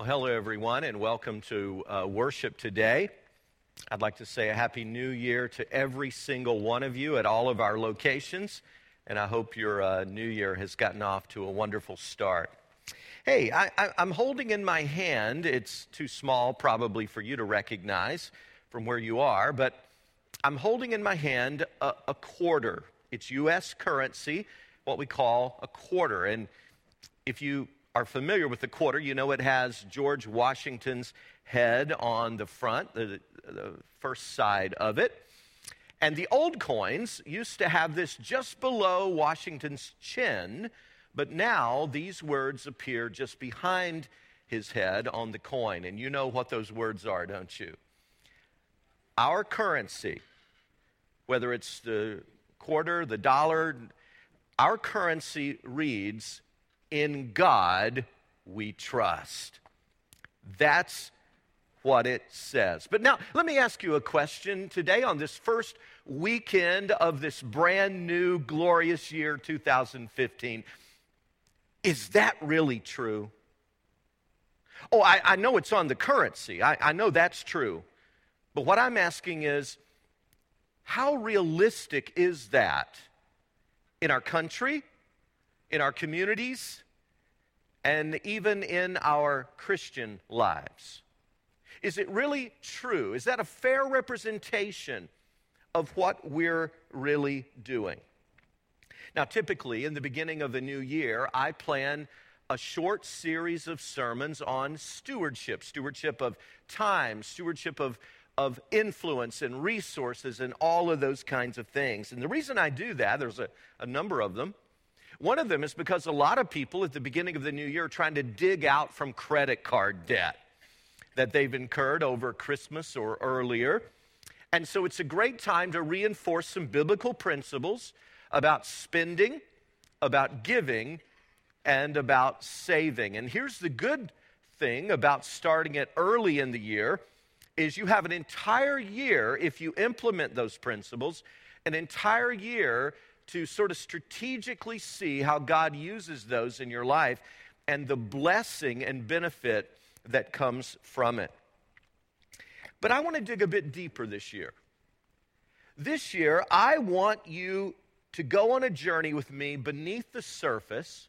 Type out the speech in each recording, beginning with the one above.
Well, hello, everyone, and welcome to uh, worship today. I'd like to say a happy new year to every single one of you at all of our locations, and I hope your uh, new year has gotten off to a wonderful start. Hey, I, am holding in my hand, it's too small probably for you to recognize from where you are, but I'm holding in my hand a, a quarter. It's U.S. currency, what we call a quarter. And if you are familiar with the quarter, you know it has George Washington's head on the front, the, the first side of it. And the old coins used to have this just below Washington's chin, but now these words appear just behind his head on the coin. And you know what those words are, don't you? Our currency, whether it's the quarter, the dollar, our currency reads in God we trust. That's what it says. But now, let me ask you a question today on this first weekend of this brand new, glorious year 2015. Is that really true? Oh, I, I know it's on the currency. I, I know that's true. But what I'm asking is, how realistic is that in our country, in our communities, and even in our Christian lives? Is it really true? Is that a fair representation of what we're really doing? Now, typically, in the beginning of the new year, I plan a short series of sermons on stewardship stewardship of time, stewardship of, of influence and resources, and all of those kinds of things. And the reason I do that, there's a, a number of them. One of them is because a lot of people at the beginning of the new year are trying to dig out from credit card debt that they've incurred over Christmas or earlier. And so it's a great time to reinforce some biblical principles about spending, about giving, and about saving. And here's the good thing about starting it early in the year is you have an entire year if you implement those principles, an entire year to sort of strategically see how God uses those in your life and the blessing and benefit that comes from it. But I want to dig a bit deeper this year. This year, I want you to go on a journey with me beneath the surface,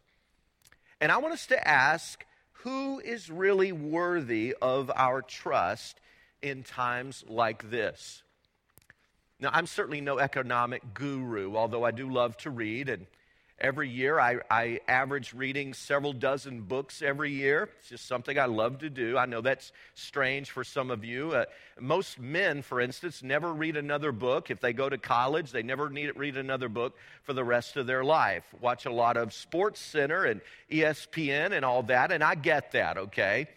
and I want us to ask who is really worthy of our trust in times like this? Now, I'm certainly no economic guru, although I do love to read. And every year I, I average reading several dozen books every year. It's just something I love to do. I know that's strange for some of you. Uh, most men, for instance, never read another book. If they go to college, they never need read another book for the rest of their life. Watch a lot of Sports Center and ESPN and all that, and I get that, okay?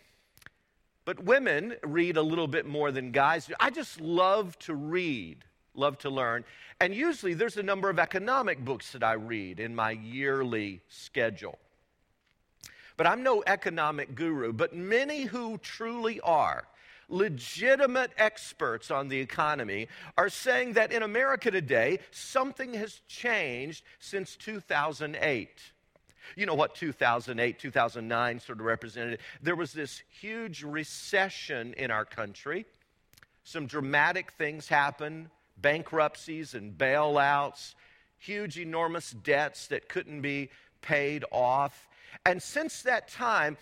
But women read a little bit more than guys. I just love to read love to learn. And usually there's a number of economic books that I read in my yearly schedule. But I'm no economic guru, but many who truly are legitimate experts on the economy are saying that in America today, something has changed since 2008. You know what 2008, 2009 sort of represented? There was this huge recession in our country. Some dramatic things happened bankruptcies and bailouts, huge, enormous debts that couldn't be paid off. And since that time,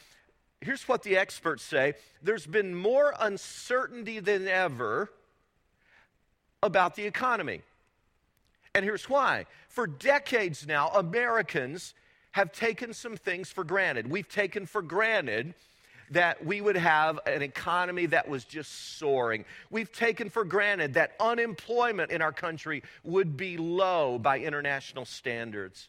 here's what the experts say there's been more uncertainty than ever about the economy. And here's why. For decades now, Americans have taken some things for granted. We've taken for granted that we would have an economy that was just soaring. We've taken for granted that unemployment in our country would be low by international standards.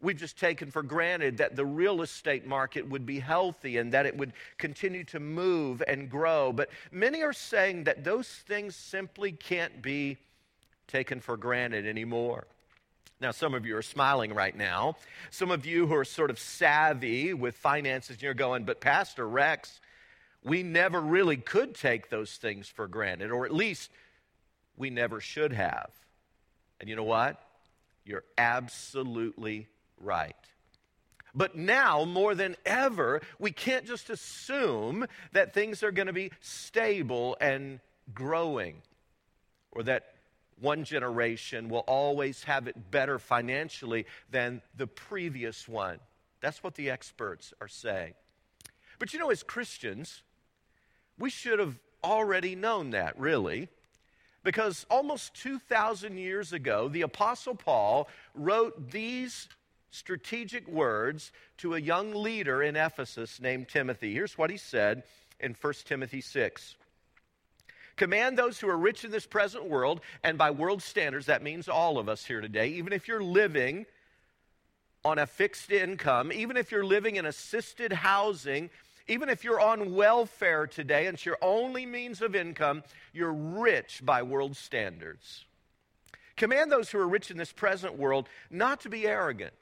We've just taken for granted that the real estate market would be healthy and that it would continue to move and grow. But many are saying that those things simply can't be taken for granted anymore. Now, some of you are smiling right now. Some of you who are sort of savvy with finances, you're going, but Pastor Rex, we never really could take those things for granted, or at least we never should have. And you know what? You're absolutely right. But now, more than ever, we can't just assume that things are going to be stable and growing or that one generation will always have it better financially than the previous one. That's what the experts are saying. But you know, as Christians, we should have already known that, really. Because almost 2,000 years ago, the Apostle Paul wrote these strategic words to a young leader in Ephesus named Timothy. Here's what he said in 1 Timothy 6. Command those who are rich in this present world, and by world standards, that means all of us here today, even if you're living on a fixed income, even if you're living in assisted housing, even if you're on welfare today and it's your only means of income, you're rich by world standards. Command those who are rich in this present world not to be arrogant,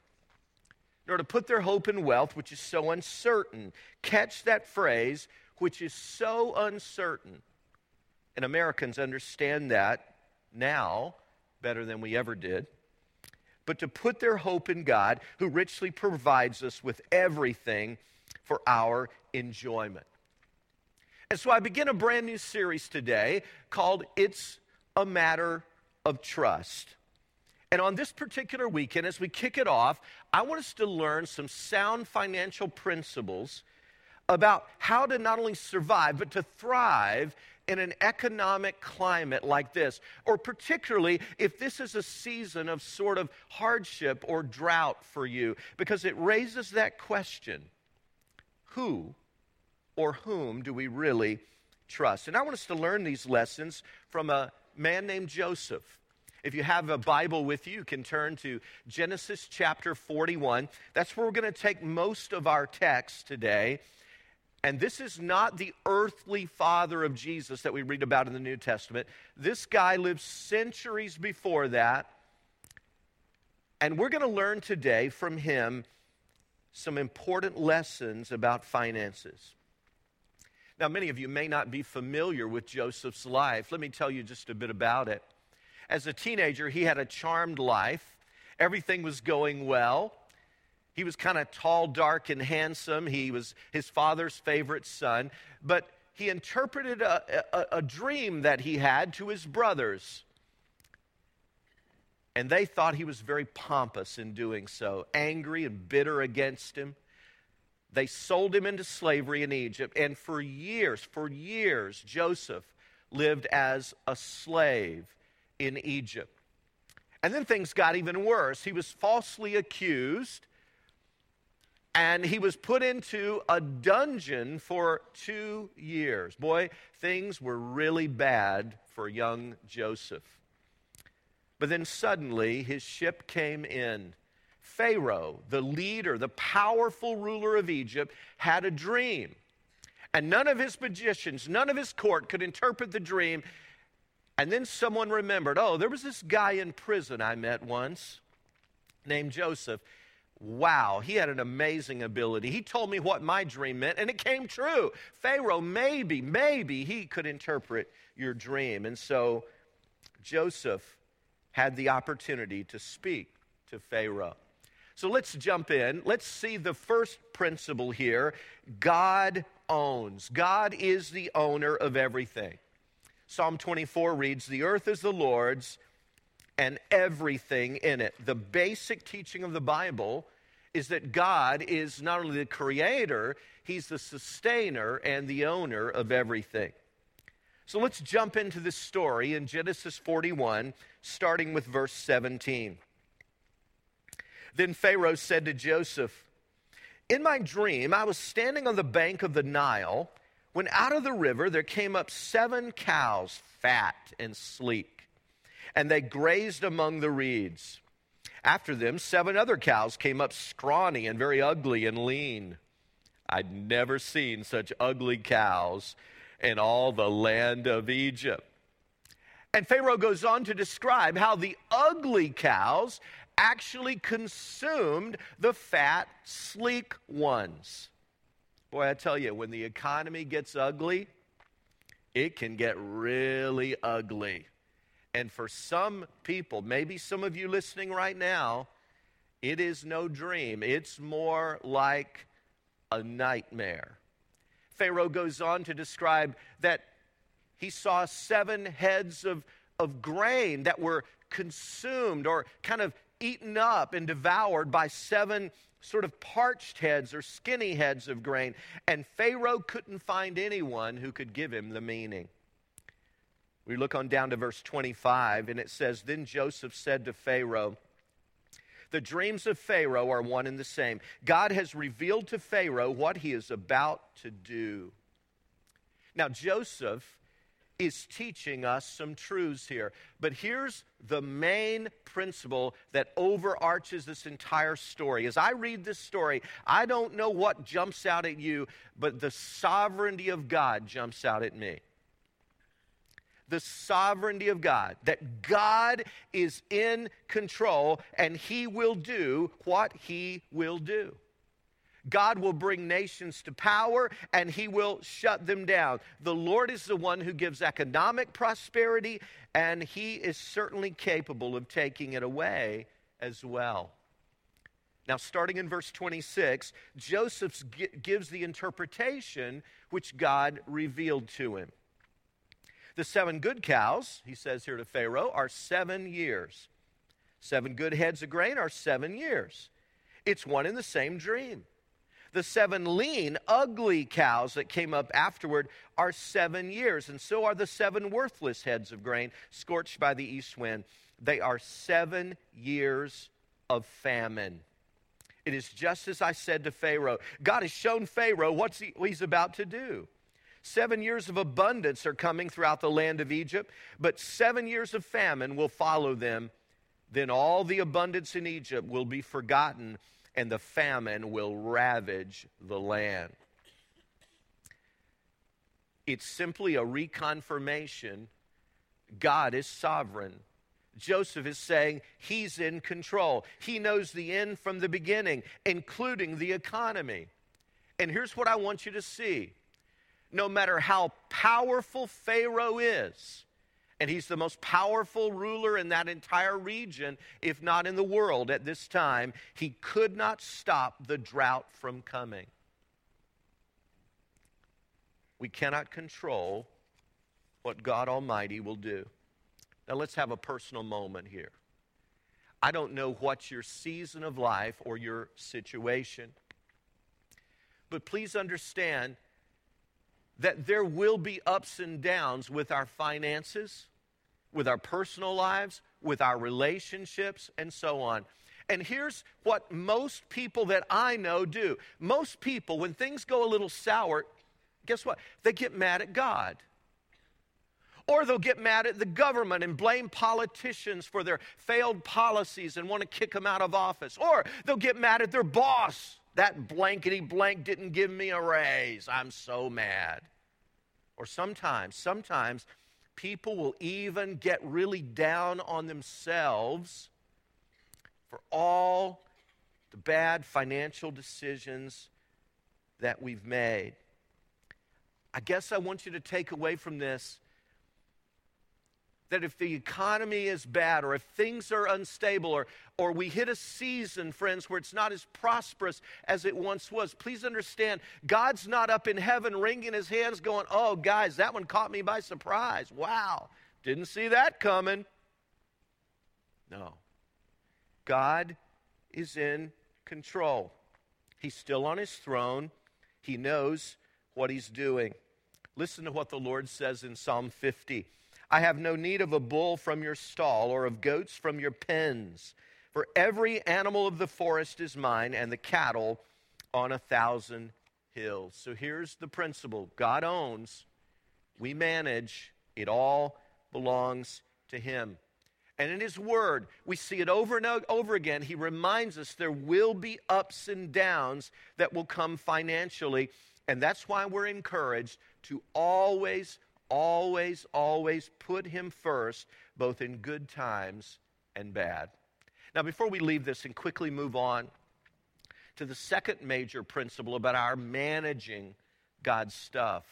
nor to put their hope in wealth, which is so uncertain. Catch that phrase, which is so uncertain. And Americans understand that now better than we ever did. But to put their hope in God, who richly provides us with everything for our enjoyment. And so I begin a brand new series today called It's a Matter of Trust. And on this particular weekend, as we kick it off, I want us to learn some sound financial principles about how to not only survive, but to thrive in an economic climate like this, or particularly if this is a season of sort of hardship or drought for you, because it raises that question who or whom do we really trust? And I want us to learn these lessons from a man named Joseph. If you have a Bible with you, you can turn to Genesis chapter 41. That's where we're going to take most of our text today. And this is not the earthly father of Jesus that we read about in the New Testament. This guy lived centuries before that. And we're going to learn today from him some important lessons about finances. Now, many of you may not be familiar with Joseph's life. Let me tell you just a bit about it. As a teenager, he had a charmed life, everything was going well. He was kind of tall, dark, and handsome. He was his father's favorite son. But he interpreted a, a, a, dream that he had to his brothers. And they thought he was very pompous in doing so, angry and bitter against him. They sold him into slavery in Egypt. And for years, for years, Joseph lived as a slave in Egypt. And then things got even worse. He was falsely accused and he was put into a dungeon for two years. Boy, things were really bad for young Joseph. But then suddenly his ship came in. Pharaoh, the leader, the powerful ruler of Egypt, had a dream. And none of his magicians, none of his court could interpret the dream. And then someone remembered oh, there was this guy in prison I met once named Joseph. Wow, he had an amazing ability. He told me what my dream meant, and it came true. Pharaoh, maybe, maybe he could interpret your dream. And so Joseph had the opportunity to speak to Pharaoh. So let's jump in. Let's see the first principle here God owns. God is the owner of everything. Psalm 24 reads, The earth is the Lord's and everything in it. The basic teaching of the Bible is that God is not only the creator, He's the sustainer and the owner of everything. So let's jump into this story in Genesis 41, starting with verse 17. Then Pharaoh said to Joseph, In my dream, I was standing on the bank of the Nile when out of the river there came up seven cows, fat and sleek, and they grazed among the reeds. After them, seven other cows came up scrawny and very ugly and lean. I'd never seen such ugly cows in all the land of Egypt. And Pharaoh goes on to describe how the ugly cows actually consumed the fat, sleek ones. Boy, I tell you, when the economy gets ugly, it can get really ugly. And for some people, maybe some of you listening right now, It is no dream, it's more like a nightmare. Pharaoh goes on to describe that he saw seven heads of, of grain that were consumed or kind of eaten up and devoured by seven sort of parched heads or skinny heads of grain. And Pharaoh couldn't find anyone who could give him the meaning. We look on down to verse 25, and it says Then Joseph said to Pharaoh, The dreams of Pharaoh are one and the same. God has revealed to Pharaoh what he is about to do. Now, Joseph is teaching us some truths here. But here's the main principle that overarches this entire story. As I read this story, I don't know what jumps out at you, but the sovereignty of God jumps out at me the sovereignty of God, that God is in control and He will do what He will do. God will bring nations to power and he will shut them down. The Lord is the one who gives economic prosperity, and he is certainly capable of taking it away as well. Now, starting in verse 26, Joseph gives the interpretation which God revealed to him. The seven good cows, he says here to Pharaoh, are seven years. Seven good heads of grain are seven years. It's one and the same dream. The seven lean, ugly cows that came up afterward are seven years, and so are the seven worthless heads of grain scorched by the east wind. They are seven years of famine. It is just as I said to Pharaoh. God has shown Pharaoh what he, he's about to do. Seven years of abundance are coming throughout the land of Egypt, but seven years of famine will follow them. Then all the abundance in Egypt will be forgotten, and the famine will ravage the land. It's simply a reconfirmation God is sovereign. Joseph is saying he's in control. He knows the end from the beginning, including the economy. And here's what I want you to see no matter how powerful Pharaoh is, and he's the most powerful ruler in that entire region, if not in the world at this time, he could not stop the drought from coming. We cannot control what God Almighty will do. Now, let's have a personal moment here. I don't know what your season of life or your situation, but please understand that there will be ups and downs with our finances, with our personal lives, with our relationships, and so on. And here's what most people that I know do most people, when things go a little sour, guess what? They get mad at God. Or they'll get mad at the government and blame politicians for their failed policies and want to kick them out of office. Or they'll get mad at their boss. That blankety blank didn't give me a raise. I'm so mad. Or sometimes, sometimes people will even get really down on themselves for all the bad financial decisions that we've made. I guess I want you to take away from this that if the economy is bad or if things are unstable or, or we hit a season, friends, where it's not as prosperous as it once was, please understand God's not up in heaven wringing his hands going, oh, guys, that one caught me by surprise. Wow, didn't see that coming. No. God is in control. He's still on his throne. He knows what he's doing. Listen to what the Lord says in Psalm 50. I have no need of a bull from your stall or of goats from your pens. For every animal of the forest is mine, and the cattle on a thousand hills. So here's the principle God owns, we manage, it all belongs to Him. And in His Word, we see it over and over again. He reminds us there will be ups and downs that will come financially. And that's why we're encouraged to always always, always put him first, both in good times and bad. Now, before we leave this and quickly move on to the second major principle about our managing God's stuff,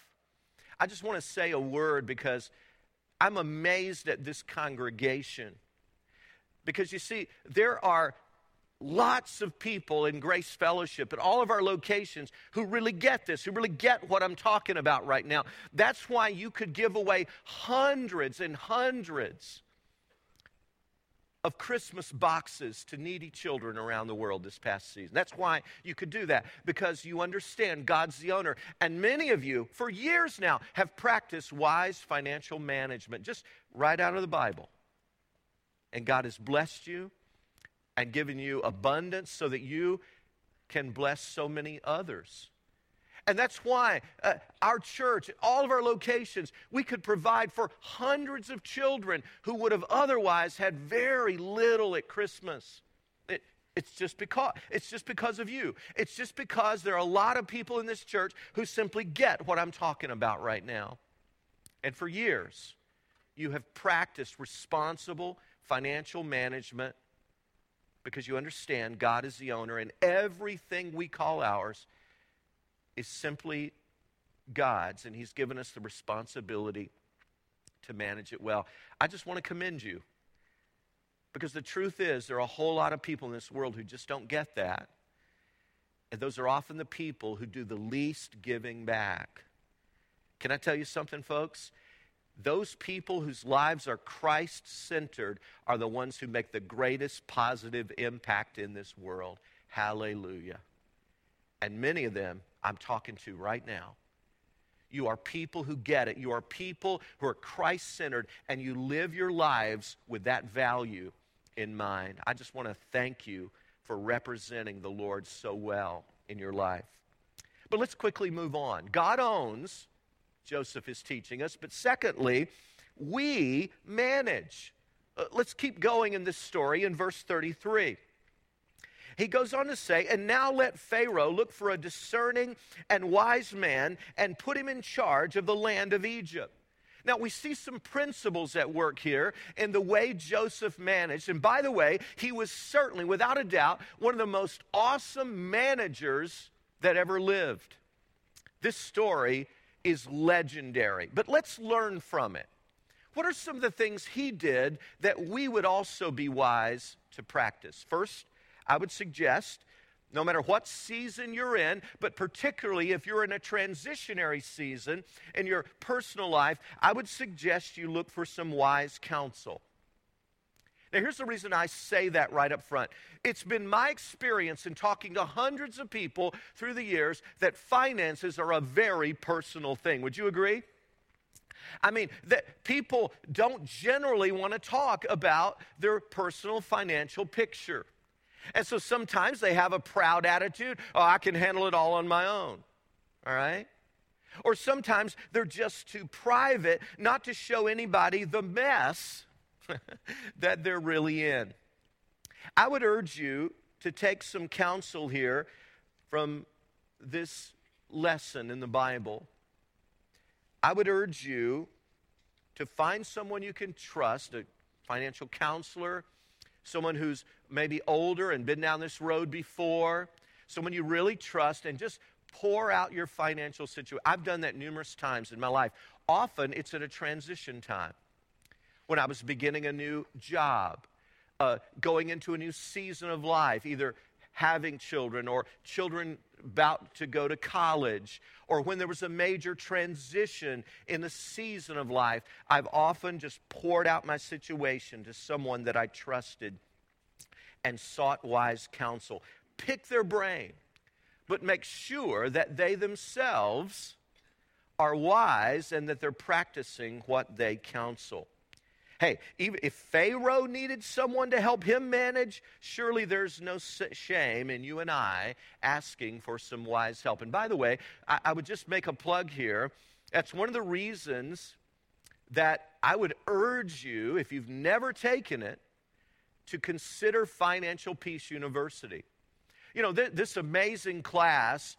I just want to say a word because I'm amazed at this congregation. Because you see, there are lots of people in Grace Fellowship at all of our locations who really get this, who really get what I'm talking about right now. That's why you could give away hundreds and hundreds of Christmas boxes to needy children around the world this past season. That's why you could do that, because you understand God's the owner. And many of you, for years now, have practiced wise financial management, just right out of the Bible. And God has blessed you and given you abundance so that you can bless so many others. And that's why uh, our church, all of our locations, we could provide for hundreds of children who would have otherwise had very little at Christmas. It, it's just because it's just because of you. It's just because there are a lot of people in this church who simply get what I'm talking about right now. And for years, you have practiced responsible financial management because you understand God is the owner and everything we call ours is simply God's, and He's given us the responsibility to manage it well. I just want to commend you because the truth is, there are a whole lot of people in this world who just don't get that. And those are often the people who do the least giving back. Can I tell you something, folks? Those people whose lives are Christ centered are the ones who make the greatest positive impact in this world. Hallelujah. And many of them I'm talking to right now. You are people who get it. You are people who are Christ centered, and you live your lives with that value in mind. I just want to thank you for representing the Lord so well in your life. But let's quickly move on. God owns, Joseph is teaching us, but secondly, we manage. Uh, let's keep going in this story in verse 33. He goes on to say, And now let Pharaoh look for a discerning and wise man and put him in charge of the land of Egypt. Now, we see some principles at work here in the way Joseph managed. And by the way, he was certainly, without a doubt, one of the most awesome managers that ever lived. This story is legendary, but let's learn from it. What are some of the things he did that we would also be wise to practice? First, I would suggest no matter what season you're in, but particularly if you're in a transitionary season in your personal life, I would suggest you look for some wise counsel. Now, here's the reason I say that right up front. It's been my experience in talking to hundreds of people through the years that finances are a very personal thing. Would you agree? I mean, that people don't generally want to talk about their personal financial picture. And so sometimes they have a proud attitude oh, I can handle it all on my own. All right? Or sometimes they're just too private not to show anybody the mess that they're really in. I would urge you to take some counsel here from this lesson in the Bible. I would urge you to find someone you can trust, a financial counselor, someone who's maybe older and been down this road before, someone you really trust, and just pour out your financial situation. I've done that numerous times in my life. Often it's at a transition time. When I was beginning a new job, uh, going into a new season of life, either having children or children about to go to college, or when there was a major transition in the season of life, I've often just poured out my situation to someone that I trusted and sought wise counsel. Pick their brain, but make sure that they themselves are wise and that they're practicing what they counsel. Hey, even if Pharaoh needed someone to help him manage, surely there's no shame in you and I asking for some wise help. And by the way, I, I would just make a plug here. That's one of the reasons that I would urge you, if you've never taken it, to consider Financial Peace University. You know, th- this amazing class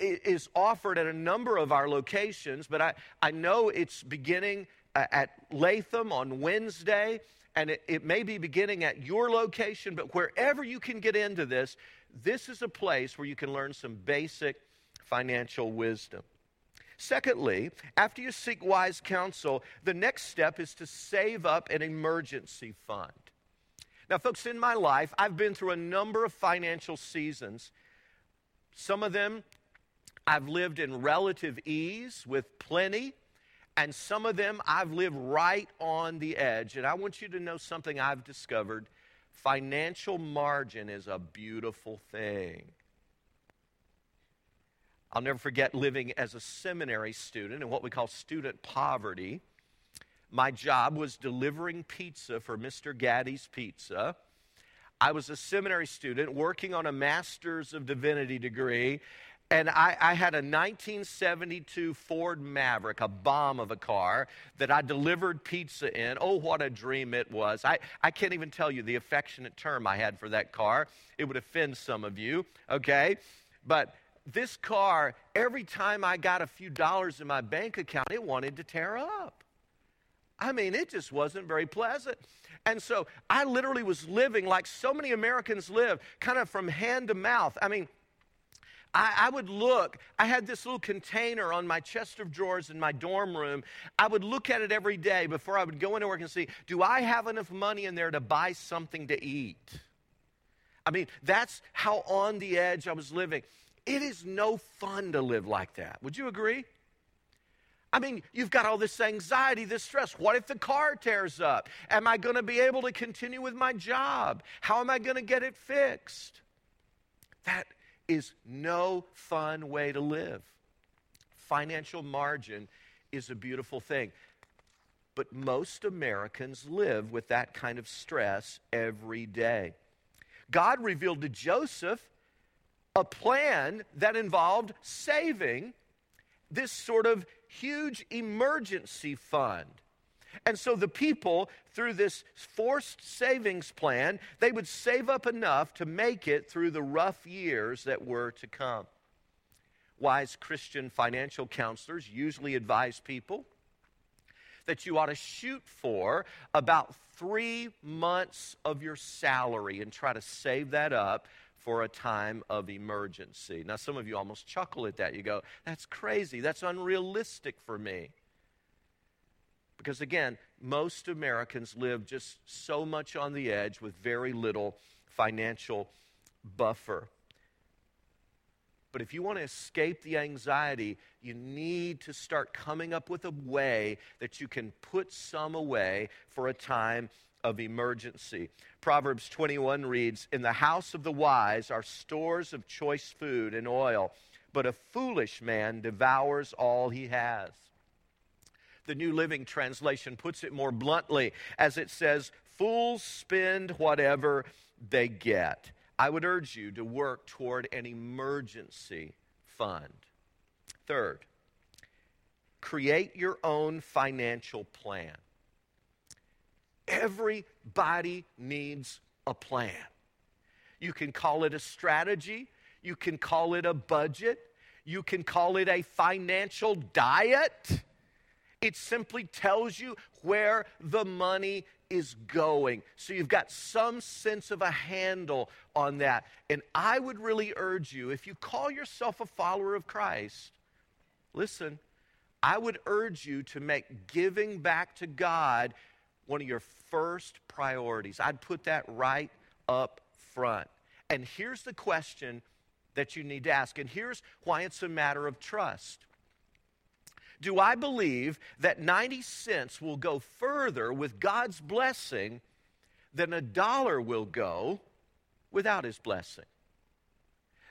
is offered at a number of our locations, but I, I know it's beginning at Latham on Wednesday, and it, it may be beginning at your location, but wherever you can get into this, this is a place where you can learn some basic financial wisdom. Secondly, after you seek wise counsel, the next step is to save up an emergency fund. Now, folks, in my life, I've been through a number of financial seasons. Some of them I've lived in relative ease with plenty, and some of them I've lived right on the edge. And I want you to know something I've discovered financial margin is a beautiful thing. I'll never forget living as a seminary student in what we call student poverty. My job was delivering pizza for Mr. Gatti's Pizza. I was a seminary student working on a Master's of Divinity degree, and I, I, had a 1972 Ford Maverick, a bomb of a car that I delivered pizza in. Oh, what a dream it was. I, I can't even tell you the affectionate term I had for that car. It would offend some of you, okay? But this car, every time I got a few dollars in my bank account, it wanted to tear up. I mean, it just wasn't very pleasant. And so I literally was living like so many Americans live, kind of from hand to mouth. I mean, I, I, would look, I had this little container on my chest of drawers in my dorm room. I would look at it every day before I would go into work and see, do I have enough money in there to buy something to eat? I mean, that's how on the edge I was living. It is no fun to live like that. Would you agree? I mean, you've got all this anxiety, this stress. What if the car tears up? Am I going to be able to continue with my job? How am I going to get it fixed? That is no fun way to live. Financial margin is a beautiful thing. But most Americans live with that kind of stress every day. God revealed to Joseph a plan that involved saving this sort of huge emergency fund. And so the people, through this forced savings plan, they would save up enough to make it through the rough years that were to come. Wise Christian financial counselors usually advise people that you ought to shoot for about three months of your salary and try to save that up for a time of emergency. Now, some of you almost chuckle at that. You go, that's crazy. That's unrealistic for me. Because again, most Americans live just so much on the edge with very little financial buffer. But if you want to escape the anxiety, you need to start coming up with a way that you can put some away for a time of emergency. Proverbs 21 reads In the house of the wise are stores of choice food and oil, but a foolish man devours all he has. The New Living Translation puts it more bluntly as it says, Fools spend whatever they get. I would urge you to work toward an emergency fund. Third, create your own financial plan. Everybody needs a plan. You can call it a strategy, you can call it a budget, you can call it a financial diet. It simply tells you where the money is going. So you've got some sense of a handle on that. And I would really urge you, if you call yourself a follower of Christ, listen, I would urge you to make giving back to God one of your first priorities. I'd put that right up front. And here's the question that you need to ask, and here's why it's a matter of trust do I believe that 90 cents will go further with God's blessing than a dollar will go without his blessing?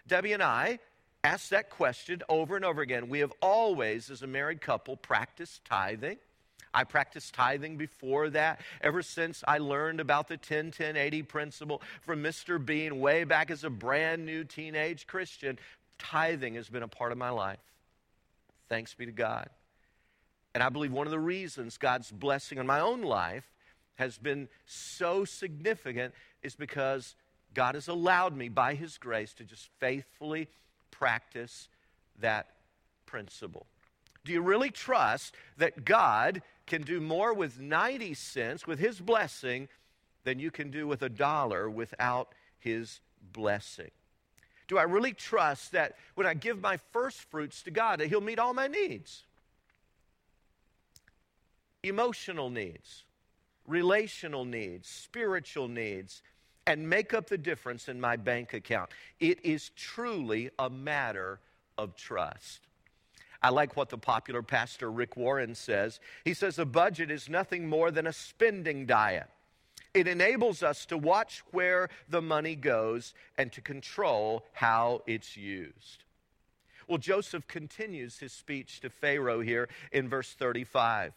Debbie and I ask that question over and over again. We have always, as a married couple, practiced tithing. I practiced tithing before that, ever since I learned about the 10 10 80 principle from Mr. Bean way back as a brand new teenage Christian. Tithing has been a part of my life. Thanks be to God. And I believe one of the reasons God's blessing on my own life has been so significant is because God has allowed me, by His grace, to just faithfully practice that principle. Do you really trust that God can do more with 90 cents, with His blessing, than you can do with a dollar without His blessing? Do I really trust that when I give my first fruits to God, that He'll meet all my needs? Emotional needs, relational needs, spiritual needs, and make up the difference in my bank account. It is truly a matter of trust. I like what the popular pastor Rick Warren says. He says a budget is nothing more than a spending diet. It enables us to watch where the money goes and to control how it's used. Well, Joseph continues his speech to Pharaoh here in verse 35.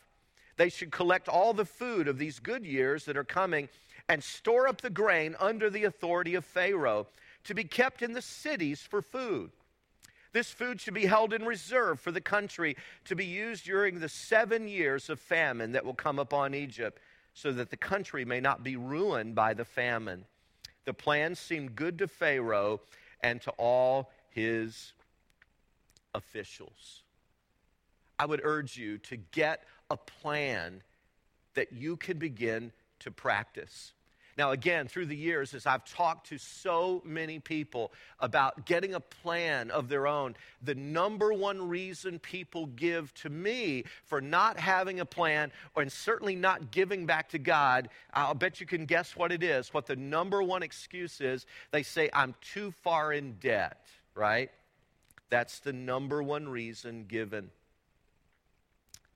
They should collect all the food of these good years that are coming and store up the grain under the authority of Pharaoh to be kept in the cities for food. This food should be held in reserve for the country to be used during the seven years of famine that will come upon Egypt, so that the country may not be ruined by the famine. The plan seemed good to Pharaoh and to all his officials. I would urge you to get a plan that you can begin to practice. Now, again, through the years, as I've talked to so many people about getting a plan of their own, the number one reason people give to me for not having a plan, and certainly not giving back to God, I'll bet you can guess what it is. What the number one excuse is they say, I'm too far in debt, right? That's the number one reason given.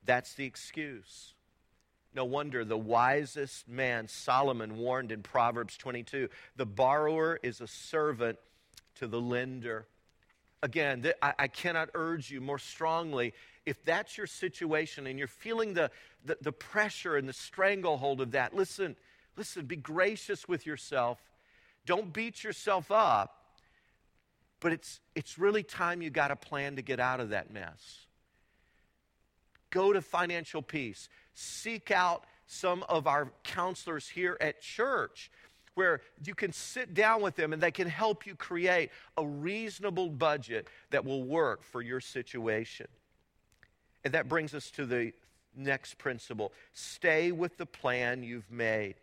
That's the excuse. No wonder the wisest man, Solomon, warned in Proverbs 22 the borrower is a servant to the lender. Again, th- I-, I cannot urge you more strongly. If that's your situation and you're feeling the, the, the pressure and the stranglehold of that, listen, listen, be gracious with yourself. Don't beat yourself up. But it's, it's really time you got a plan to get out of that mess. Go to financial peace seek out some of our counselors here at church where you can sit down with them and they can help you create a reasonable budget that will work for your situation. And that brings us to the next principle stay with the plan you've made.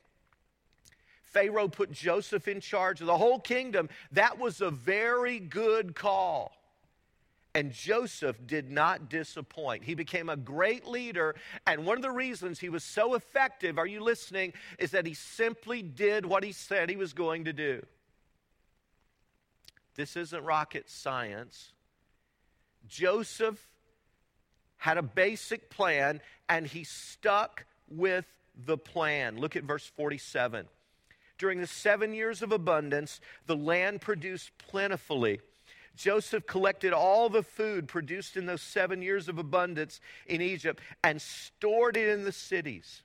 Pharaoh put Joseph in charge of the whole kingdom. That was a very good call. And Joseph did not disappoint. He became a great leader. And one of the reasons he was so effective, are you listening, is that he simply did what he said he was going to do. This isn't rocket science. Joseph had a basic plan and he stuck with the plan. Look at verse 47. During the seven years of abundance, the land produced plentifully. Joseph collected all the food produced in those seven years of abundance in Egypt and stored it in the cities.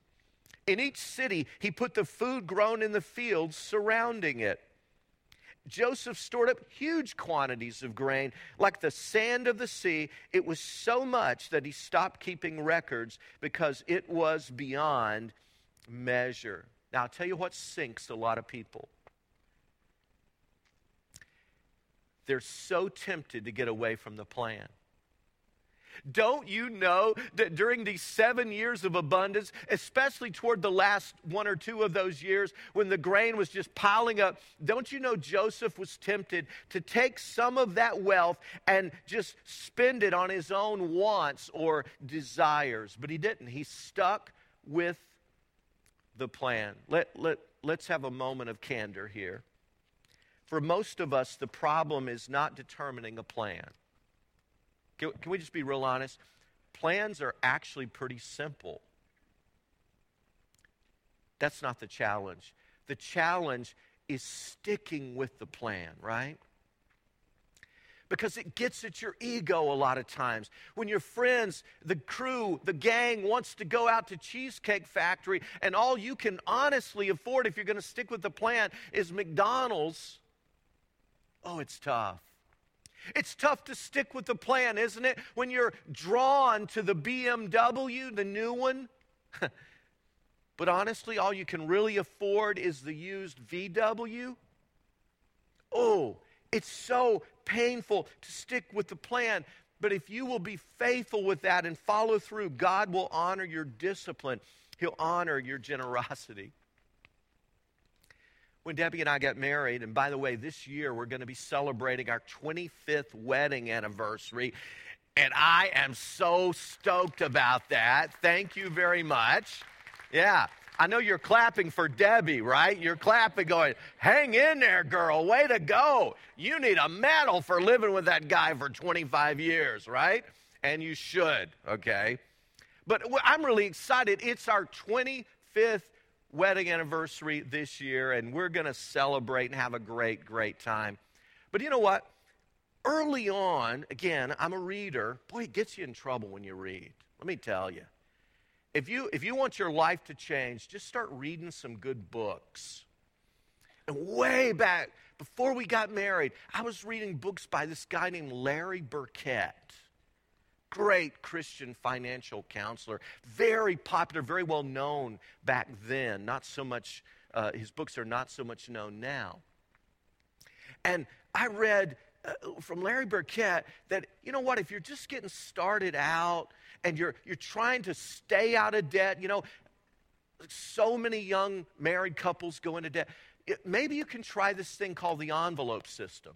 In each city, he put the food grown in the fields surrounding it. Joseph stored up huge quantities of grain, like the sand of the sea. It was so much that he stopped keeping records because it was beyond measure. Now, I'll tell you what sinks a lot of people they're so tempted to get away from the plan. Don't you know that during these seven years of abundance, especially toward the last one or two of those years when the grain was just piling up, don't you know Joseph was tempted to take some of that wealth and just spend it on his own wants or desires? But he didn't. He stuck with the plan. Let, let, let's have a moment of candor here. For most of us, the problem is not determining a plan. Can, can we just be real honest? Plans are actually pretty simple. That's not the challenge. The challenge is sticking with the plan, right? because it gets at your ego a lot of times. When your friends, the crew, the gang wants to go out to Cheesecake Factory and all you can honestly afford if you're going to stick with the plan is McDonald's, Oh, it's tough. It's tough to stick with the plan, isn't it? When you're drawn to the BMW, the new one. but honestly, all you can really afford is the used VW. Oh, it's so painful to stick with the plan. But if you will be faithful with that and follow through, God will honor your discipline, He'll honor your generosity when Debbie and I got married, and by the way, this year we're going to be celebrating our 25th wedding anniversary. And I am so stoked about that. Thank you very much. Yeah. I know you're clapping for Debbie, right? You're clapping, going, hang in there, girl. Way to go. You need a medal for living with that guy for 25 years, right? And you should, okay? But I'm really excited. It's our 25th wedding anniversary this year, and we're going to celebrate and have a great, great time. But you know what? Early on, again, I'm a reader. Boy, it gets you in trouble when you read. Let me tell you. If you, if you want your life to change, just start reading some good books. And way back, before we got married, I was reading books by this guy named Larry Burkett great Christian financial counselor, very popular, very well known back then. Not so much, uh, his books are not so much known now. And I read uh, from Larry Burkett that, you know what, if you're just getting started out and you're, you're trying to stay out of debt, you know, so many young married couples go into debt. It, maybe you can try this thing called the envelope system.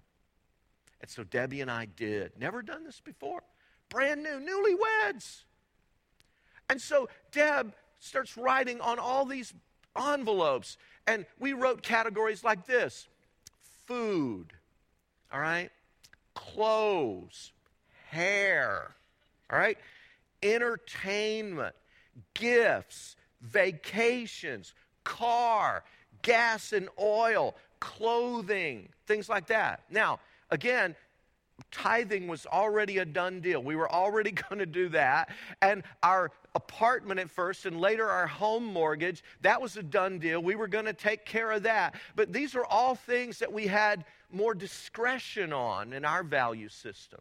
And so Debbie and I did. Never done this before brand new, newlyweds. And so Deb starts writing on all these envelopes. And we wrote categories like this food, all right? Clothes, hair, all right? Entertainment, gifts, vacations, car, gas and oil, clothing, things like that. Now, again, tithing was already a done deal. We were already going to do that. And our apartment at first and later our home mortgage, that was a done deal. We were going to take care of that. But these are all things that we had more discretion on in our value system.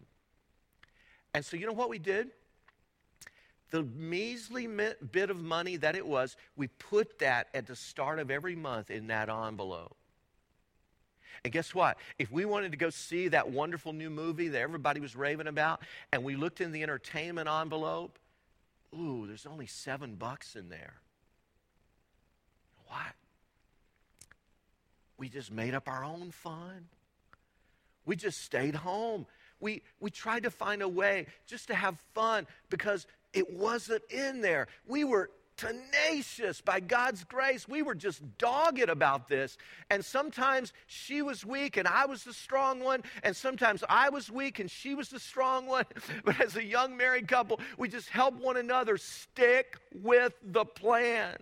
And so, you know what we did? The measly bit of money that it was, we put that at the start of every month in that envelope. And guess what? If we wanted to go see that wonderful new movie that everybody was raving about, and we looked in the entertainment envelope, ooh, there's only seven bucks in there. What? We just made up our own fun. We just stayed home. We, we tried to find a way just to have fun because it wasn't in there. We were tenacious by God's grace. We were just dogged about this. And sometimes she was weak and I was the strong one. And sometimes I was weak and she was the strong one. But as a young married couple, we just help one another stick with the plan.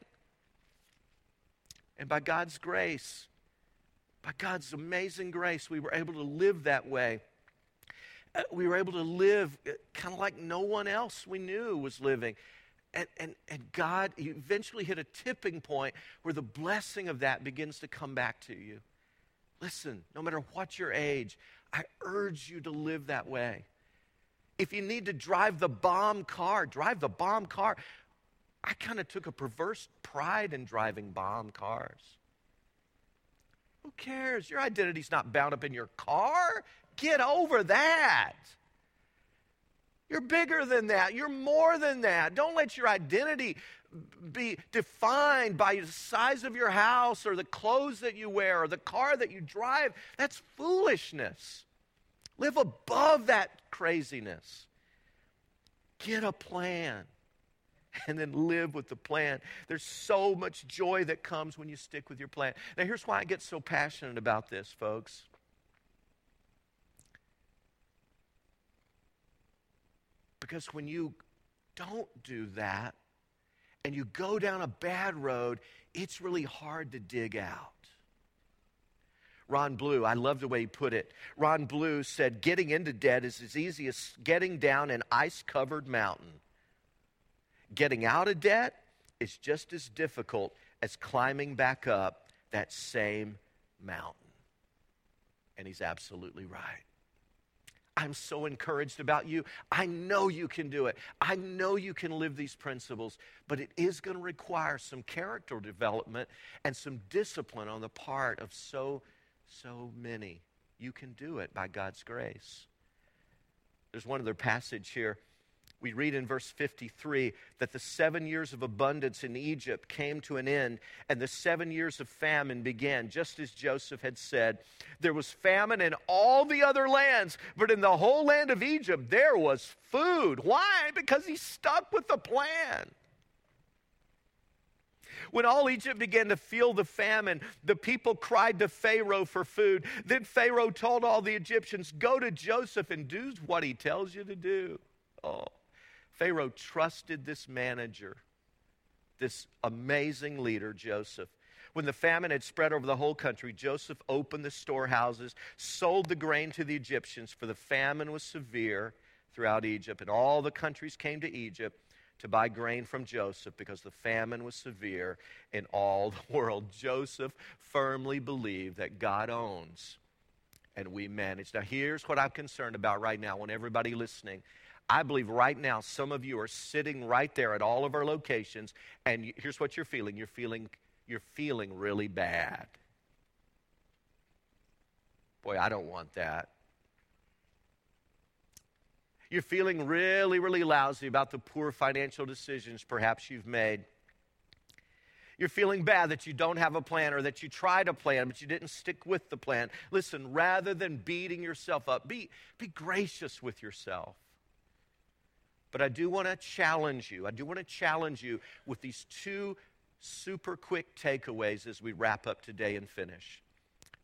And by God's grace, by God's amazing grace, we were able to live that way. Uh, we were able to live uh, kind of like no one else we knew was living. And, and, and God eventually hit a tipping point where the blessing of that begins to come back to you. Listen, no matter what your age, I urge you to live that way. If you need to drive the bomb car, drive the bomb car. I kind of took a perverse pride in driving bomb cars. Who cares? Your identity's not bound up in your car. Get over that. You're bigger than that. You're more than that. Don't let your identity be defined by the size of your house or the clothes that you wear or the car that you drive. That's foolishness. Live above that craziness. Get a plan and then live with the plan. There's so much joy that comes when you stick with your plan. Now, here's why I get so passionate about this, folks. Because when you don't do that and you go down a bad road, it's really hard to dig out. Ron Blue, I love the way he put it. Ron Blue said, Getting into debt is as easy as getting down an ice covered mountain. Getting out of debt is just as difficult as climbing back up that same mountain. And he's absolutely right. I'm so encouraged about you. I know you can do it. I know you can live these principles, but it is going to require some character development and some discipline on the part of so, so many. You can do it by God's grace. There's one other passage here we read in verse 53 that the seven years of abundance in Egypt came to an end, and the seven years of famine began, just as Joseph had said. There was famine in all the other lands, but in the whole land of Egypt, there was food. Why? Because he stuck with the plan. When all Egypt began to feel the famine, the people cried to Pharaoh for food. Then Pharaoh told all the Egyptians, Go to Joseph and do what he tells you to do. Oh, Pharaoh trusted this manager, this amazing leader, Joseph. When the famine had spread over the whole country, Joseph opened the storehouses, sold the grain to the Egyptians, for the famine was severe throughout Egypt, and all the countries came to Egypt to buy grain from Joseph because the famine was severe in all the world. Joseph firmly believed that God owns and we manage. Now, here's what I'm concerned about right now. when everybody listening, I believe right now some of you are sitting right there at all of our locations, and here's what you're feeling you're feeling, you're feeling really bad. Boy, I don't want that. You're feeling really, really lousy about the poor financial decisions perhaps you've made. You're feeling bad that you don't have a plan or that you tried a plan but you didn't stick with the plan. Listen, rather than beating yourself up, be, be gracious with yourself. But I do want to challenge you. I do want to challenge you with these two super quick takeaways as we wrap up today and finish.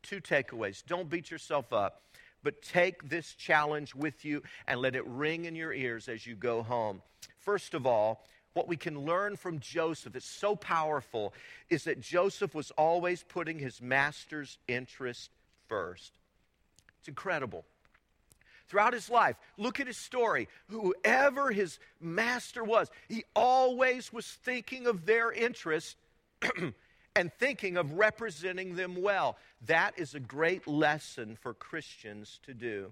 Two takeaways. Don't beat yourself up but take this challenge with you and let it ring in your ears as you go home. First of all, what we can learn from Joseph is so powerful is that Joseph was always putting his master's interest first. It's incredible. Throughout his life, look at his story. Whoever his master was, he always was thinking of their interest and thinking of representing them well. That is a great lesson for Christians to do.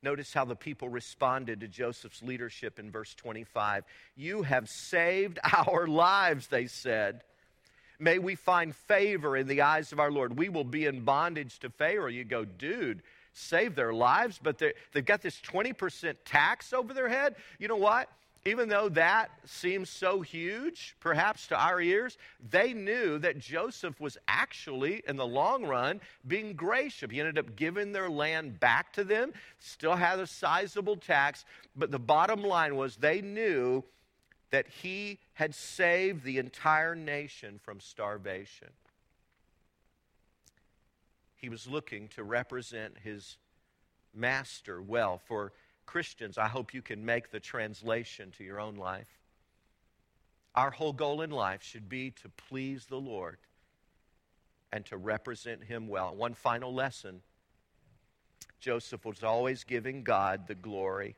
Notice how the people responded to Joseph's leadership in verse 25. You have saved our lives, they said. May we find favor in the eyes of our Lord. We will be in bondage to Pharaoh. You go, dude, save their lives, but they've got this 20% tax over their head. You know what? even though that seems so huge, perhaps to our ears, they knew that Joseph was actually, in the long run, being gracious. He ended up giving their land back to them, still had a sizable tax, but the bottom line was they knew that he had saved the entire nation from starvation. He was looking to represent his master well for Christians, I hope you can make the translation to your own life. Our whole goal in life should be to please the Lord and to represent Him well. One final lesson Joseph was always giving God the glory.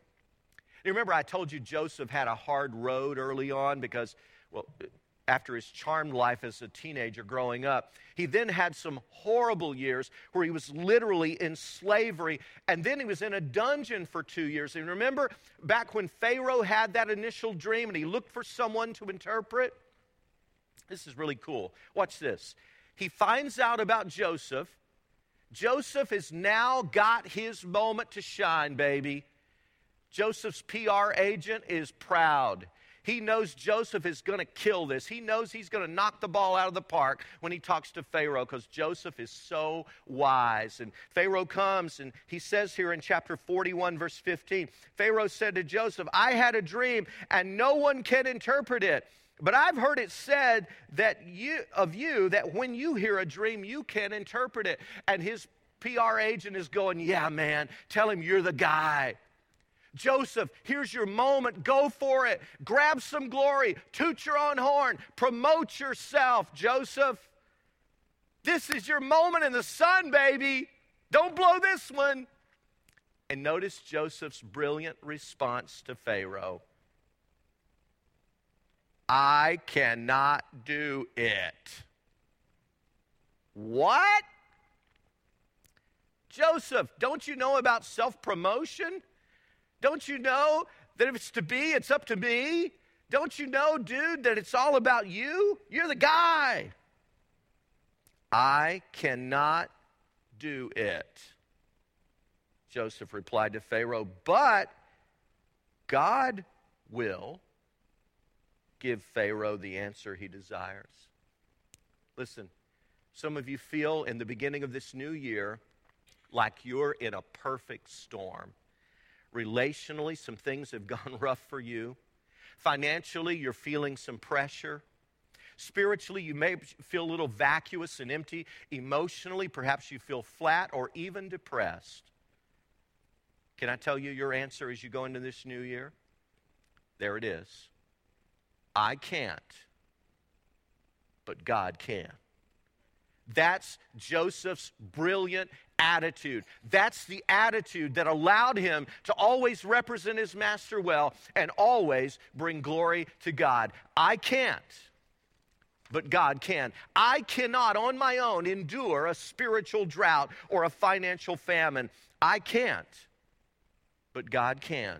You remember, I told you Joseph had a hard road early on because, well, after his charmed life as a teenager growing up. He then had some horrible years where he was literally in slavery, and then he was in a dungeon for two years. And remember back when Pharaoh had that initial dream and he looked for someone to interpret? This is really cool. Watch this. He finds out about Joseph. Joseph has now got his moment to shine, baby. Joseph's PR agent is proud. He knows Joseph is going to kill this. He knows he's going to knock the ball out of the park when he talks to Pharaoh because Joseph is so wise. And Pharaoh comes and he says here in chapter 41, verse 15 Pharaoh said to Joseph, I had a dream and no one can interpret it. But I've heard it said that you of you that when you hear a dream, you can interpret it. And his PR agent is going, Yeah, man, tell him you're the guy. Joseph, here's your moment. Go for it. Grab some glory. Toot your own horn. Promote yourself, Joseph. This is your moment in the sun, baby. Don't blow this one. And notice Joseph's brilliant response to Pharaoh I cannot do it. What? Joseph, don't you know about self promotion? Don't you know that if it's to be, it's up to me? Don't you know, dude, that it's all about you? You're the guy. I cannot do it. Joseph replied to Pharaoh, but God will give Pharaoh the answer he desires. Listen, some of you feel in the beginning of this new year like you're in a perfect storm. Relationally, some things have gone rough for you. Financially, you're feeling some pressure. Spiritually, you may feel a little vacuous and empty. Emotionally, perhaps you feel flat or even depressed. Can I tell you your answer as you go into this new year? There it is. I can't, but God can. That's Joseph's brilliant attitude. That's the attitude that allowed him to always represent his master well and always bring glory to God. I can't, but God can. I cannot on my own endure a spiritual drought or a financial famine. I can't, but God can.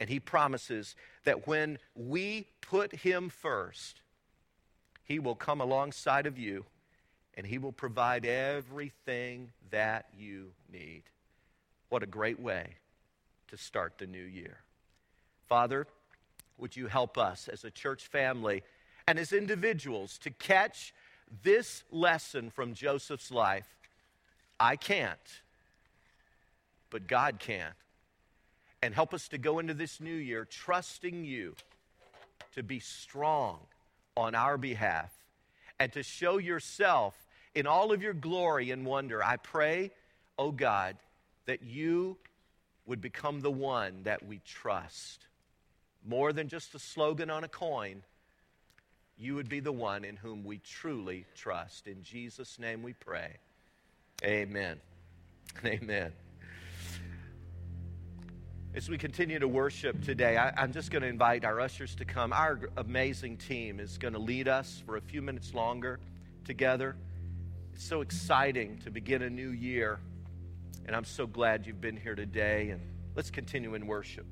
And he promises that when we put him first, he will come alongside of you and He will provide everything that you need. What a great way to start the new year. Father, would you help us as a church family and as individuals to catch this lesson from Joseph's life? I can't, but God can. And help us to go into this new year trusting you to be strong on our behalf and to show yourself in all of your glory and wonder. I pray, oh God, that you would become the one that we trust. More than just a slogan on a coin, you would be the one in whom we truly trust. In Jesus' name we pray. Amen. Amen. As we continue to worship today, I, am just going to invite our ushers to come. Our amazing team is going to lead us for a few minutes longer together. It's so exciting to begin a new year. And I'm so glad you've been here today. And let's continue in worship.